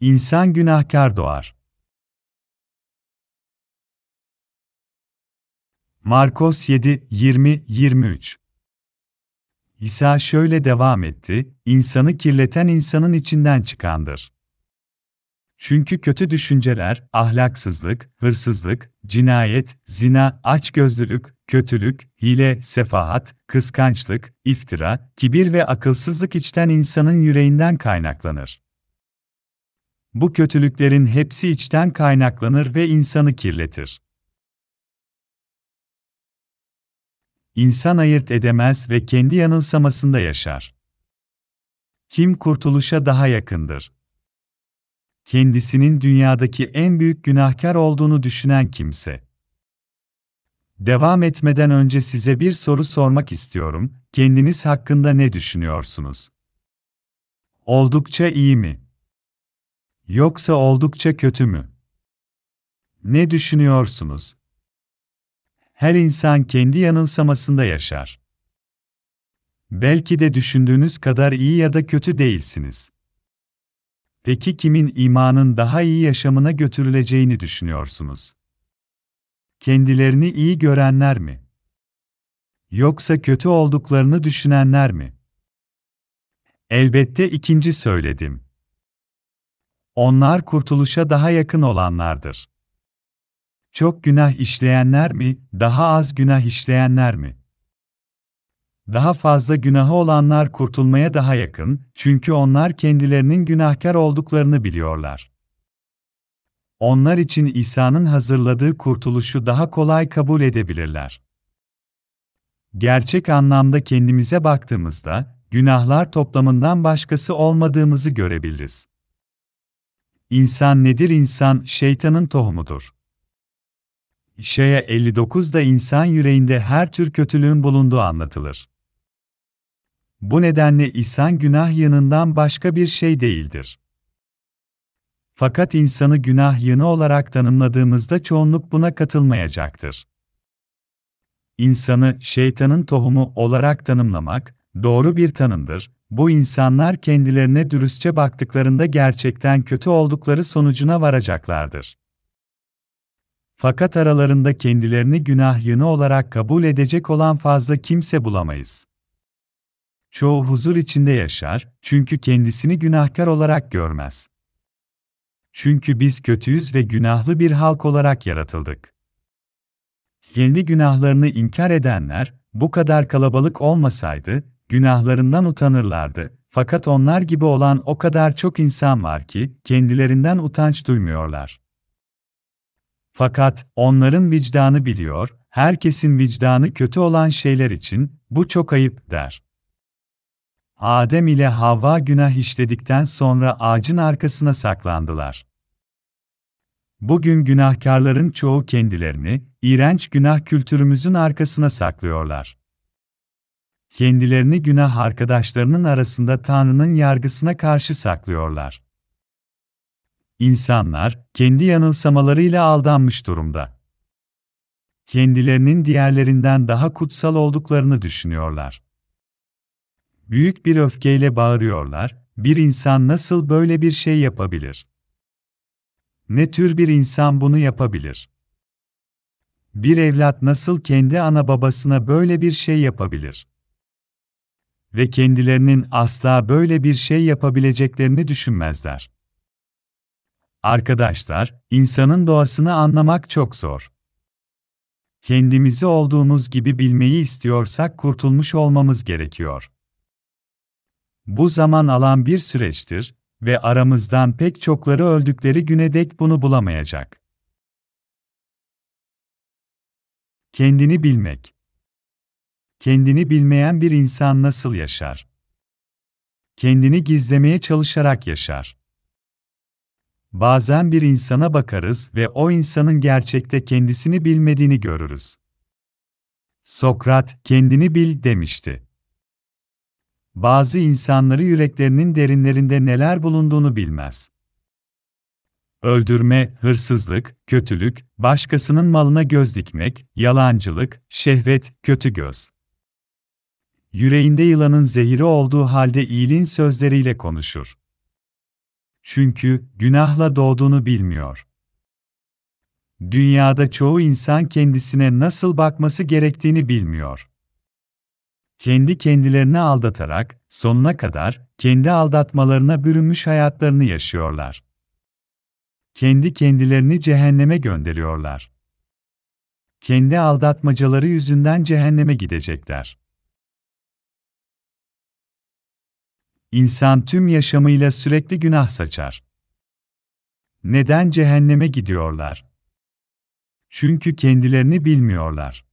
insan günahkar doğar. Markos 7, 20, 23 İsa şöyle devam etti, insanı kirleten insanın içinden çıkandır. Çünkü kötü düşünceler, ahlaksızlık, hırsızlık, cinayet, zina, açgözlülük, kötülük, hile, sefahat, kıskançlık, iftira, kibir ve akılsızlık içten insanın yüreğinden kaynaklanır. Bu kötülüklerin hepsi içten kaynaklanır ve insanı kirletir. İnsan ayırt edemez ve kendi yanılsamasında yaşar. Kim kurtuluşa daha yakındır? Kendisinin dünyadaki en büyük günahkar olduğunu düşünen kimse. Devam etmeden önce size bir soru sormak istiyorum. Kendiniz hakkında ne düşünüyorsunuz? Oldukça iyi mi? Yoksa oldukça kötü mü? Ne düşünüyorsunuz? Her insan kendi yanılsamasında yaşar. Belki de düşündüğünüz kadar iyi ya da kötü değilsiniz. Peki kimin imanın daha iyi yaşamına götürüleceğini düşünüyorsunuz? Kendilerini iyi görenler mi? Yoksa kötü olduklarını düşünenler mi? Elbette ikinci söyledim. Onlar kurtuluşa daha yakın olanlardır. Çok günah işleyenler mi, daha az günah işleyenler mi? Daha fazla günahı olanlar kurtulmaya daha yakın, çünkü onlar kendilerinin günahkar olduklarını biliyorlar. Onlar için İsa'nın hazırladığı kurtuluşu daha kolay kabul edebilirler. Gerçek anlamda kendimize baktığımızda, günahlar toplamından başkası olmadığımızı görebiliriz. İnsan nedir insan, şeytanın tohumudur. İşaya 59'da insan yüreğinde her tür kötülüğün bulunduğu anlatılır. Bu nedenle insan günah yanından başka bir şey değildir. Fakat insanı günah yanı olarak tanımladığımızda çoğunluk buna katılmayacaktır. İnsanı şeytanın tohumu olarak tanımlamak doğru bir tanımdır. Bu insanlar kendilerine dürüstçe baktıklarında gerçekten kötü oldukları sonucuna varacaklardır. Fakat aralarında kendilerini günah yığını olarak kabul edecek olan fazla kimse bulamayız. Çoğu huzur içinde yaşar, çünkü kendisini günahkar olarak görmez. Çünkü biz kötüyüz ve günahlı bir halk olarak yaratıldık. Kendi günahlarını inkar edenler, bu kadar kalabalık olmasaydı, günahlarından utanırlardı. Fakat onlar gibi olan o kadar çok insan var ki, kendilerinden utanç duymuyorlar. Fakat onların vicdanı biliyor, herkesin vicdanı kötü olan şeyler için bu çok ayıp der. Adem ile Havva günah işledikten sonra ağacın arkasına saklandılar. Bugün günahkarların çoğu kendilerini iğrenç günah kültürümüzün arkasına saklıyorlar. Kendilerini günah arkadaşlarının arasında Tanrı'nın yargısına karşı saklıyorlar. İnsanlar, kendi yanılsamalarıyla aldanmış durumda. Kendilerinin diğerlerinden daha kutsal olduklarını düşünüyorlar. Büyük bir öfkeyle bağırıyorlar, bir insan nasıl böyle bir şey yapabilir? Ne tür bir insan bunu yapabilir? Bir evlat nasıl kendi ana babasına böyle bir şey yapabilir? Ve kendilerinin asla böyle bir şey yapabileceklerini düşünmezler. Arkadaşlar, insanın doğasını anlamak çok zor. Kendimizi olduğumuz gibi bilmeyi istiyorsak kurtulmuş olmamız gerekiyor. Bu zaman alan bir süreçtir ve aramızdan pek çokları öldükleri güne dek bunu bulamayacak. Kendini bilmek. Kendini bilmeyen bir insan nasıl yaşar? Kendini gizlemeye çalışarak yaşar. Bazen bir insana bakarız ve o insanın gerçekte kendisini bilmediğini görürüz. Sokrat, kendini bil demişti. Bazı insanları yüreklerinin derinlerinde neler bulunduğunu bilmez. Öldürme, hırsızlık, kötülük, başkasının malına göz dikmek, yalancılık, şehvet, kötü göz. Yüreğinde yılanın zehiri olduğu halde iyiliğin sözleriyle konuşur. Çünkü günahla doğduğunu bilmiyor. Dünyada çoğu insan kendisine nasıl bakması gerektiğini bilmiyor. Kendi kendilerini aldatarak sonuna kadar kendi aldatmalarına bürünmüş hayatlarını yaşıyorlar. Kendi kendilerini cehenneme gönderiyorlar. Kendi aldatmacaları yüzünden cehenneme gidecekler. İnsan tüm yaşamıyla sürekli günah saçar. Neden cehenneme gidiyorlar? Çünkü kendilerini bilmiyorlar.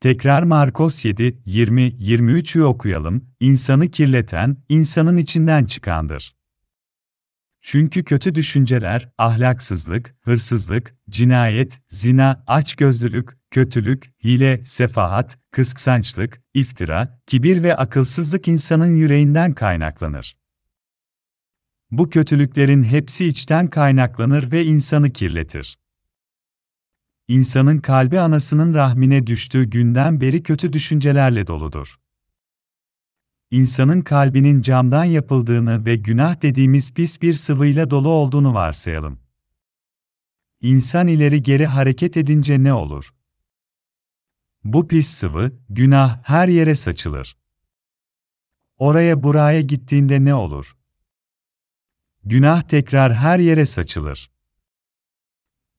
Tekrar Markos 7, 20, 23'ü okuyalım. İnsanı kirleten, insanın içinden çıkandır. Çünkü kötü düşünceler, ahlaksızlık, hırsızlık, cinayet, zina, açgözlülük, kötülük, hile, sefahat, kıskançlık, iftira, kibir ve akılsızlık insanın yüreğinden kaynaklanır. Bu kötülüklerin hepsi içten kaynaklanır ve insanı kirletir. İnsanın kalbi anasının rahmine düştüğü günden beri kötü düşüncelerle doludur. İnsanın kalbinin camdan yapıldığını ve günah dediğimiz pis bir sıvıyla dolu olduğunu varsayalım. İnsan ileri geri hareket edince ne olur? Bu pis sıvı, günah her yere saçılır. Oraya buraya gittiğinde ne olur? Günah tekrar her yere saçılır.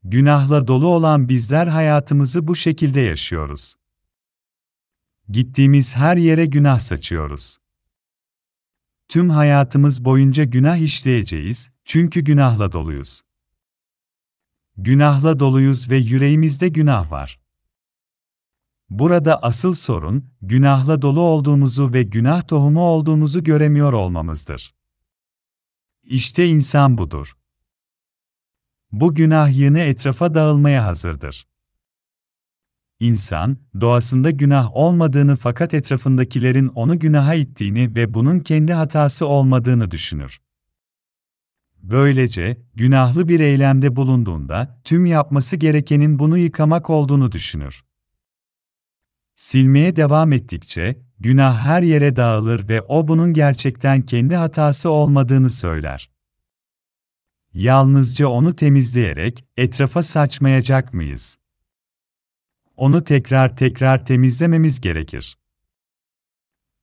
Günahla dolu olan bizler hayatımızı bu şekilde yaşıyoruz. Gittiğimiz her yere günah saçıyoruz. Tüm hayatımız boyunca günah işleyeceğiz, çünkü günahla doluyuz. Günahla doluyuz ve yüreğimizde günah var. Burada asıl sorun, günahla dolu olduğumuzu ve günah tohumu olduğumuzu göremiyor olmamızdır. İşte insan budur. Bu günah yığını etrafa dağılmaya hazırdır. İnsan, doğasında günah olmadığını fakat etrafındakilerin onu günaha ittiğini ve bunun kendi hatası olmadığını düşünür. Böylece, günahlı bir eylemde bulunduğunda, tüm yapması gerekenin bunu yıkamak olduğunu düşünür. Silmeye devam ettikçe, günah her yere dağılır ve o bunun gerçekten kendi hatası olmadığını söyler. Yalnızca onu temizleyerek etrafa saçmayacak mıyız? Onu tekrar tekrar temizlememiz gerekir.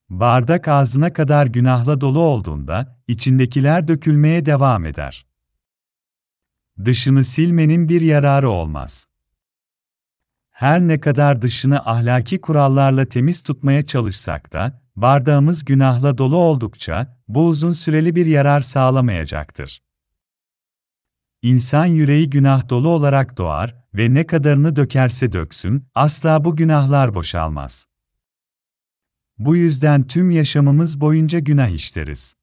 Bardak ağzına kadar günahla dolu olduğunda içindekiler dökülmeye devam eder. Dışını silmenin bir yararı olmaz. Her ne kadar dışını ahlaki kurallarla temiz tutmaya çalışsak da, bardağımız günahla dolu oldukça, bu uzun süreli bir yarar sağlamayacaktır. İnsan yüreği günah dolu olarak doğar ve ne kadarını dökerse döksün, asla bu günahlar boşalmaz. Bu yüzden tüm yaşamımız boyunca günah işleriz.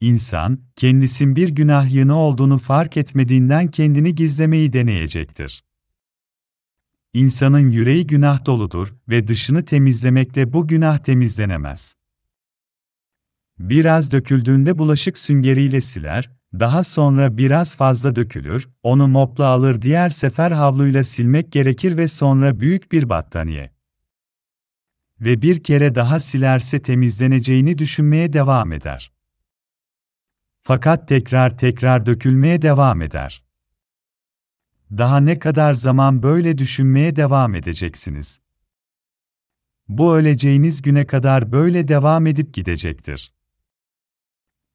İnsan, kendisin bir günah yığını olduğunu fark etmediğinden kendini gizlemeyi deneyecektir. İnsanın yüreği günah doludur ve dışını temizlemekle bu günah temizlenemez. Biraz döküldüğünde bulaşık süngeriyle siler, daha sonra biraz fazla dökülür, onu mopla alır diğer sefer havluyla silmek gerekir ve sonra büyük bir battaniye. Ve bir kere daha silerse temizleneceğini düşünmeye devam eder. Fakat tekrar tekrar dökülmeye devam eder. Daha ne kadar zaman böyle düşünmeye devam edeceksiniz? Bu öleceğiniz güne kadar böyle devam edip gidecektir.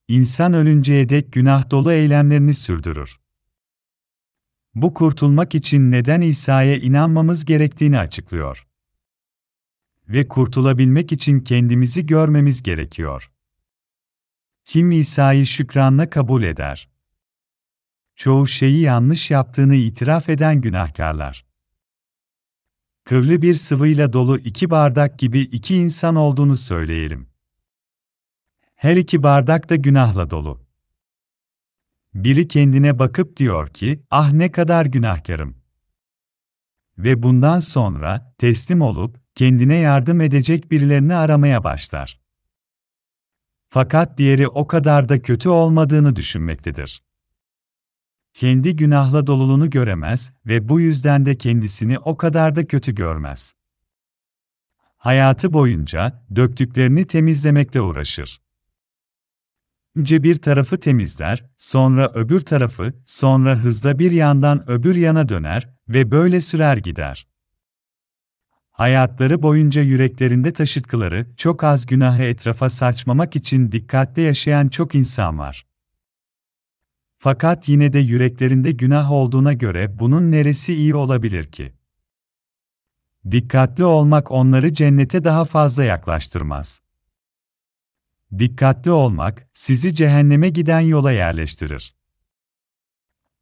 İnsan ölünceye dek günah dolu eylemlerini sürdürür. Bu kurtulmak için neden İsa'ya inanmamız gerektiğini açıklıyor. Ve kurtulabilmek için kendimizi görmemiz gerekiyor. Kim İsa'yı şükranla kabul eder? Çoğu şeyi yanlış yaptığını itiraf eden günahkarlar. Kıvlı bir sıvıyla dolu iki bardak gibi iki insan olduğunu söyleyelim. Her iki bardak da günahla dolu. Biri kendine bakıp diyor ki, ah ne kadar günahkarım. Ve bundan sonra teslim olup kendine yardım edecek birilerini aramaya başlar. Fakat diğeri o kadar da kötü olmadığını düşünmektedir. Kendi günahla doluluğunu göremez ve bu yüzden de kendisini o kadar da kötü görmez. Hayatı boyunca döktüklerini temizlemekle uğraşır. Önce bir tarafı temizler, sonra öbür tarafı, sonra hızla bir yandan öbür yana döner ve böyle sürer gider. Hayatları boyunca yüreklerinde taşıttıkları çok az günahı etrafa saçmamak için dikkatli yaşayan çok insan var. Fakat yine de yüreklerinde günah olduğuna göre bunun neresi iyi olabilir ki? Dikkatli olmak onları cennete daha fazla yaklaştırmaz. Dikkatli olmak sizi cehenneme giden yola yerleştirir.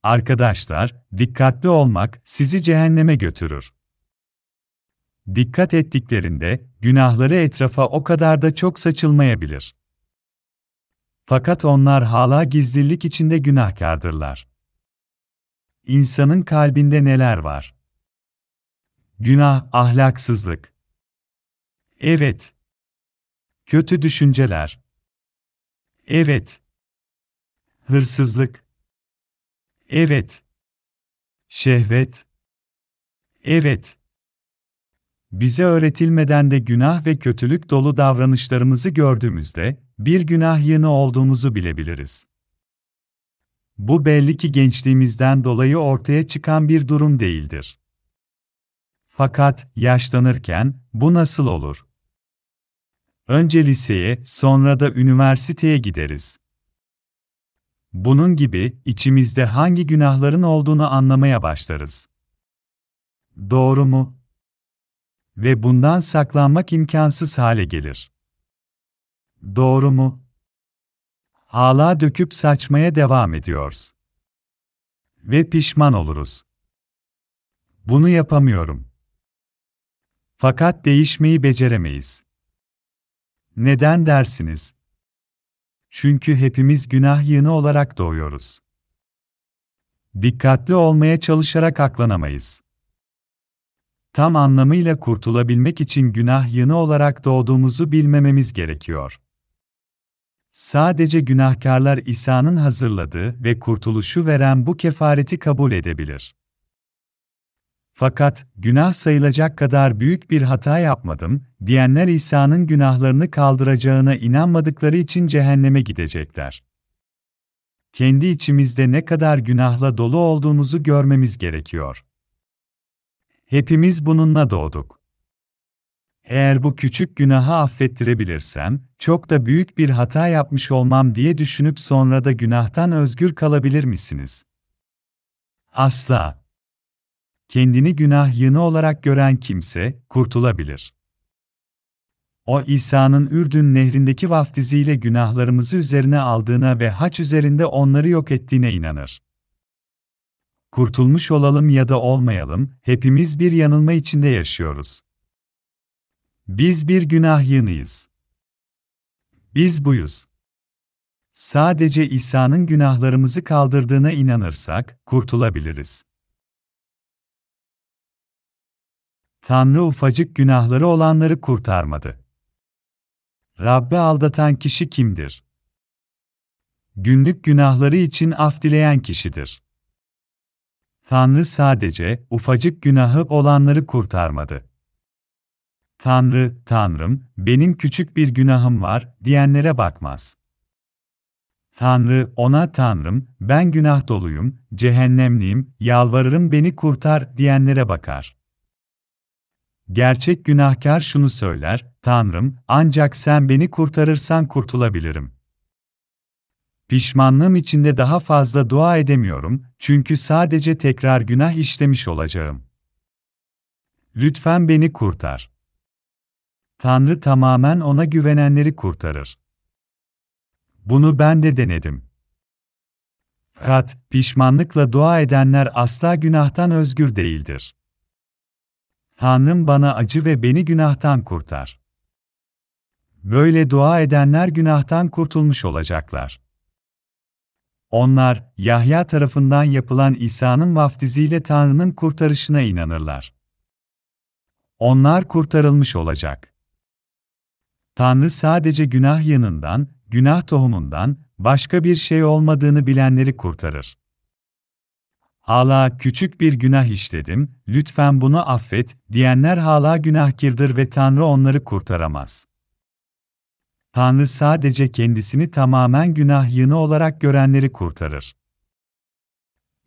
Arkadaşlar, dikkatli olmak sizi cehenneme götürür. Dikkat ettiklerinde günahları etrafa o kadar da çok saçılmayabilir. Fakat onlar hala gizlilik içinde günahkardırlar. İnsanın kalbinde neler var? Günah, ahlaksızlık. Evet. Kötü düşünceler. Evet. Hırsızlık. Evet. Şehvet. Evet. Bize öğretilmeden de günah ve kötülük dolu davranışlarımızı gördüğümüzde, bir günah yığını olduğumuzu bilebiliriz. Bu belli ki gençliğimizden dolayı ortaya çıkan bir durum değildir. Fakat yaşlanırken bu nasıl olur? Önce liseye, sonra da üniversiteye gideriz. Bunun gibi içimizde hangi günahların olduğunu anlamaya başlarız. Doğru mu? Ve bundan saklanmak imkansız hale gelir. Doğru mu? Hala döküp saçmaya devam ediyoruz. Ve pişman oluruz. Bunu yapamıyorum. Fakat değişmeyi beceremeyiz. Neden dersiniz? Çünkü hepimiz günah yığını olarak doğuyoruz. Dikkatli olmaya çalışarak aklanamayız. Tam anlamıyla kurtulabilmek için günah yığını olarak doğduğumuzu bilmememiz gerekiyor. Sadece günahkarlar İsa'nın hazırladığı ve kurtuluşu veren bu kefareti kabul edebilir. Fakat günah sayılacak kadar büyük bir hata yapmadım diyenler İsa'nın günahlarını kaldıracağına inanmadıkları için cehenneme gidecekler. Kendi içimizde ne kadar günahla dolu olduğumuzu görmemiz gerekiyor. Hepimiz bununla doğduk. Eğer bu küçük günahı affettirebilirsem, çok da büyük bir hata yapmış olmam diye düşünüp sonra da günahtan özgür kalabilir misiniz? Asla. Kendini günah yığını olarak gören kimse, kurtulabilir. O İsa'nın Ürdün nehrindeki vaftiziyle günahlarımızı üzerine aldığına ve haç üzerinde onları yok ettiğine inanır. Kurtulmuş olalım ya da olmayalım, hepimiz bir yanılma içinde yaşıyoruz. Biz bir günah yığınıyız. Biz buyuz. Sadece İsa'nın günahlarımızı kaldırdığına inanırsak, kurtulabiliriz. Tanrı ufacık günahları olanları kurtarmadı. Rabbi aldatan kişi kimdir? Günlük günahları için af dileyen kişidir. Tanrı sadece ufacık günahı olanları kurtarmadı. Tanrı, Tanrım, benim küçük bir günahım var diyenlere bakmaz. Tanrı ona Tanrım, ben günah doluyum, cehennemliyim, yalvarırım beni kurtar diyenlere bakar. Gerçek günahkar şunu söyler, Tanrım, ancak sen beni kurtarırsan kurtulabilirim. Pişmanlığım içinde daha fazla dua edemiyorum, çünkü sadece tekrar günah işlemiş olacağım. Lütfen beni kurtar. Tanrı tamamen ona güvenenleri kurtarır. Bunu ben de denedim. Fakat pişmanlıkla dua edenler asla günahtan özgür değildir. Tanrım bana acı ve beni günahtan kurtar. Böyle dua edenler günahtan kurtulmuş olacaklar. Onlar, Yahya tarafından yapılan İsa'nın vaftiziyle Tanrı'nın kurtarışına inanırlar. Onlar kurtarılmış olacak. Tanrı sadece günah yanından, günah tohumundan, başka bir şey olmadığını bilenleri kurtarır. Hala küçük bir günah işledim, lütfen bunu affet, diyenler hala günahkirdir ve Tanrı onları kurtaramaz. Tanrı sadece kendisini tamamen günah yığını olarak görenleri kurtarır.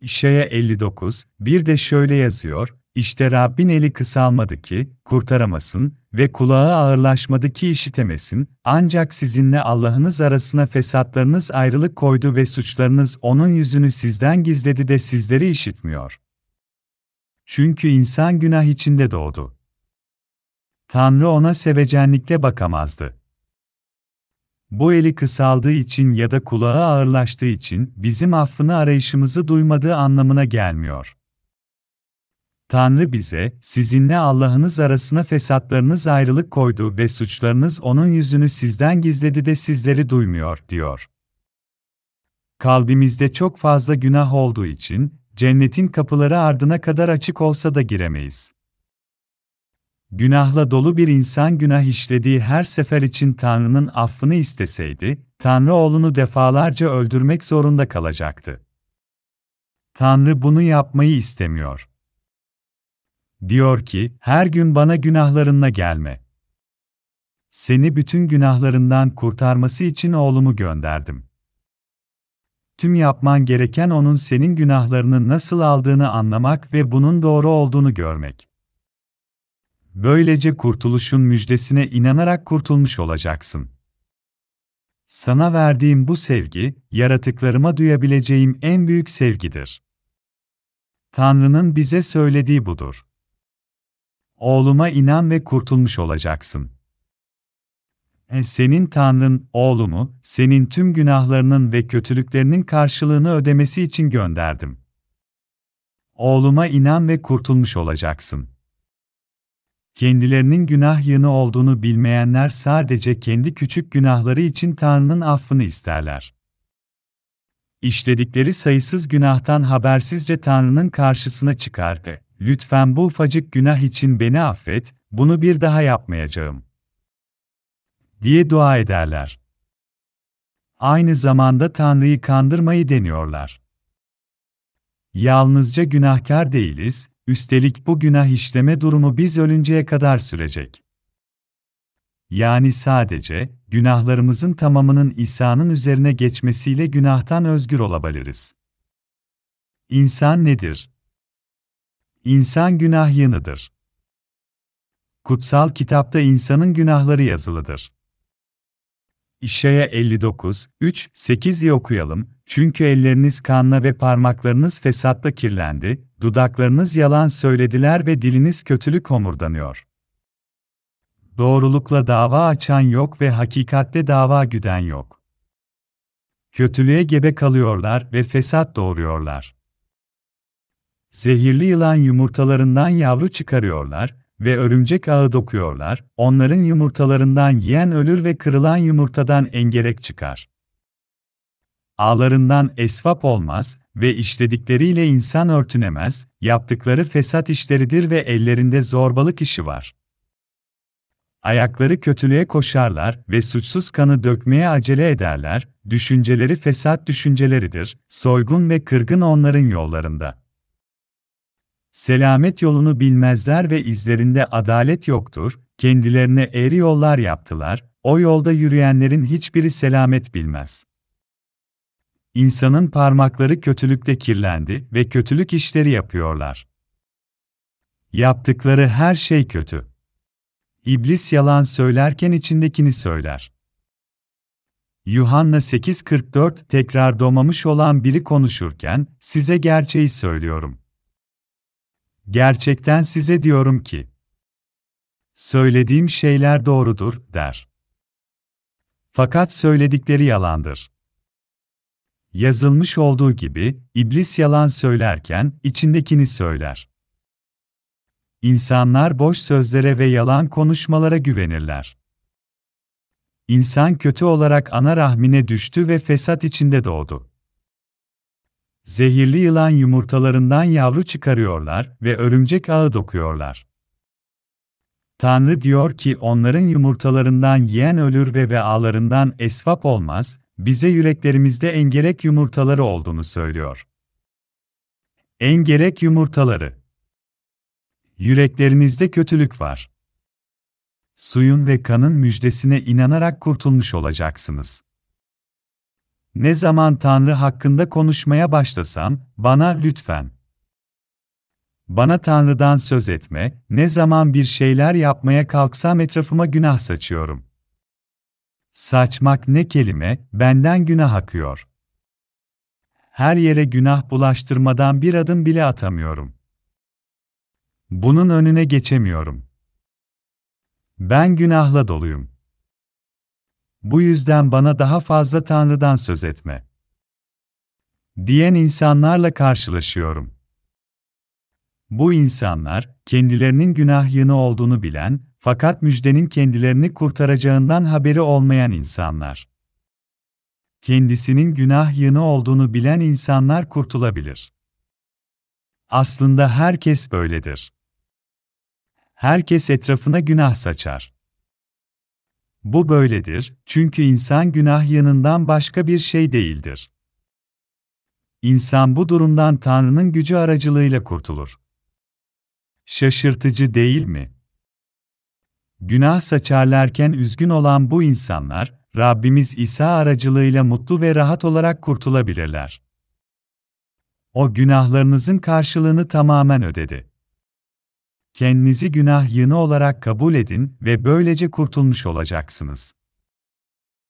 İşaya 59, bir de şöyle yazıyor, işte Rabbin eli kısalmadı ki, kurtaramasın ve kulağı ağırlaşmadı ki işitemesin, ancak sizinle Allah'ınız arasına fesatlarınız ayrılık koydu ve suçlarınız onun yüzünü sizden gizledi de sizleri işitmiyor. Çünkü insan günah içinde doğdu. Tanrı ona sevecenlikle bakamazdı. Bu eli kısaldığı için ya da kulağı ağırlaştığı için bizim affını arayışımızı duymadığı anlamına gelmiyor. Tanrı bize, sizinle Allah'ınız arasına fesatlarınız ayrılık koydu ve suçlarınız onun yüzünü sizden gizledi de sizleri duymuyor, diyor. Kalbimizde çok fazla günah olduğu için, cennetin kapıları ardına kadar açık olsa da giremeyiz. Günahla dolu bir insan günah işlediği her sefer için Tanrı'nın affını isteseydi, Tanrı oğlunu defalarca öldürmek zorunda kalacaktı. Tanrı bunu yapmayı istemiyor. Diyor ki, her gün bana günahlarınla gelme. Seni bütün günahlarından kurtarması için oğlumu gönderdim. Tüm yapman gereken onun senin günahlarını nasıl aldığını anlamak ve bunun doğru olduğunu görmek. Böylece kurtuluşun müjdesine inanarak kurtulmuş olacaksın. Sana verdiğim bu sevgi, yaratıklarıma duyabileceğim en büyük sevgidir. Tanrı'nın bize söylediği budur. Oğluma inan ve kurtulmuş olacaksın. E senin Tanrın, oğlumu, senin tüm günahlarının ve kötülüklerinin karşılığını ödemesi için gönderdim. Oğluma inan ve kurtulmuş olacaksın. Kendilerinin günah yığını olduğunu bilmeyenler sadece kendi küçük günahları için Tanrı'nın affını isterler. İşledikleri sayısız günahtan habersizce Tanrı'nın karşısına çıkar lütfen bu ufacık günah için beni affet, bunu bir daha yapmayacağım. diye dua ederler. Aynı zamanda Tanrı'yı kandırmayı deniyorlar. Yalnızca günahkar değiliz, üstelik bu günah işleme durumu biz ölünceye kadar sürecek. Yani sadece, günahlarımızın tamamının İsa'nın üzerine geçmesiyle günahtan özgür olabiliriz. İnsan nedir? İnsan günah yığınıdır. Kutsal kitapta insanın günahları yazılıdır. İşaya 59, 3, 8'i okuyalım. Çünkü elleriniz kanla ve parmaklarınız fesatla kirlendi, dudaklarınız yalan söylediler ve diliniz kötülük homurdanıyor. Doğrulukla dava açan yok ve hakikatte dava güden yok. Kötülüğe gebe kalıyorlar ve fesat doğuruyorlar. Zehirli yılan yumurtalarından yavru çıkarıyorlar ve örümcek ağı dokuyorlar, onların yumurtalarından yiyen ölür ve kırılan yumurtadan engerek çıkar. Ağlarından esvap olmaz ve işledikleriyle insan örtünemez, yaptıkları fesat işleridir ve ellerinde zorbalık işi var. Ayakları kötülüğe koşarlar ve suçsuz kanı dökmeye acele ederler, düşünceleri fesat düşünceleridir, soygun ve kırgın onların yollarında. Selamet yolunu bilmezler ve izlerinde adalet yoktur, kendilerine eğri yollar yaptılar, o yolda yürüyenlerin hiçbiri selamet bilmez. İnsanın parmakları kötülükte kirlendi ve kötülük işleri yapıyorlar. Yaptıkları her şey kötü. İblis yalan söylerken içindekini söyler. Yuhanna 8:44 tekrar doğmamış olan biri konuşurken size gerçeği söylüyorum. Gerçekten size diyorum ki söylediğim şeyler doğrudur der. Fakat söyledikleri yalandır. Yazılmış olduğu gibi, iblis yalan söylerken, içindekini söyler. İnsanlar boş sözlere ve yalan konuşmalara güvenirler. İnsan kötü olarak ana rahmine düştü ve fesat içinde doğdu. Zehirli yılan yumurtalarından yavru çıkarıyorlar ve örümcek ağı dokuyorlar. Tanrı diyor ki onların yumurtalarından yiyen ölür ve ve ağlarından esvap olmaz, bize yüreklerimizde engerek yumurtaları olduğunu söylüyor. Engerek yumurtaları. Yüreklerinizde kötülük var. Suyun ve kanın müjdesine inanarak kurtulmuş olacaksınız. Ne zaman Tanrı hakkında konuşmaya başlasam, bana lütfen. Bana Tanrı'dan söz etme, ne zaman bir şeyler yapmaya kalksam etrafıma günah saçıyorum. Saçmak ne kelime, benden günah akıyor. Her yere günah bulaştırmadan bir adım bile atamıyorum. Bunun önüne geçemiyorum. Ben günahla doluyum. Bu yüzden bana daha fazla Tanrı'dan söz etme. Diyen insanlarla karşılaşıyorum. Bu insanlar, kendilerinin günah yığını olduğunu bilen, fakat müjdenin kendilerini kurtaracağından haberi olmayan insanlar. Kendisinin günah yığını olduğunu bilen insanlar kurtulabilir. Aslında herkes böyledir. Herkes etrafına günah saçar. Bu böyledir, çünkü insan günah yanından başka bir şey değildir. İnsan bu durumdan Tanrı'nın gücü aracılığıyla kurtulur. Şaşırtıcı değil mi? Günah saçarlarken üzgün olan bu insanlar, Rabbimiz İsa aracılığıyla mutlu ve rahat olarak kurtulabilirler. O günahlarınızın karşılığını tamamen ödedi. Kendinizi günah yığını olarak kabul edin ve böylece kurtulmuş olacaksınız.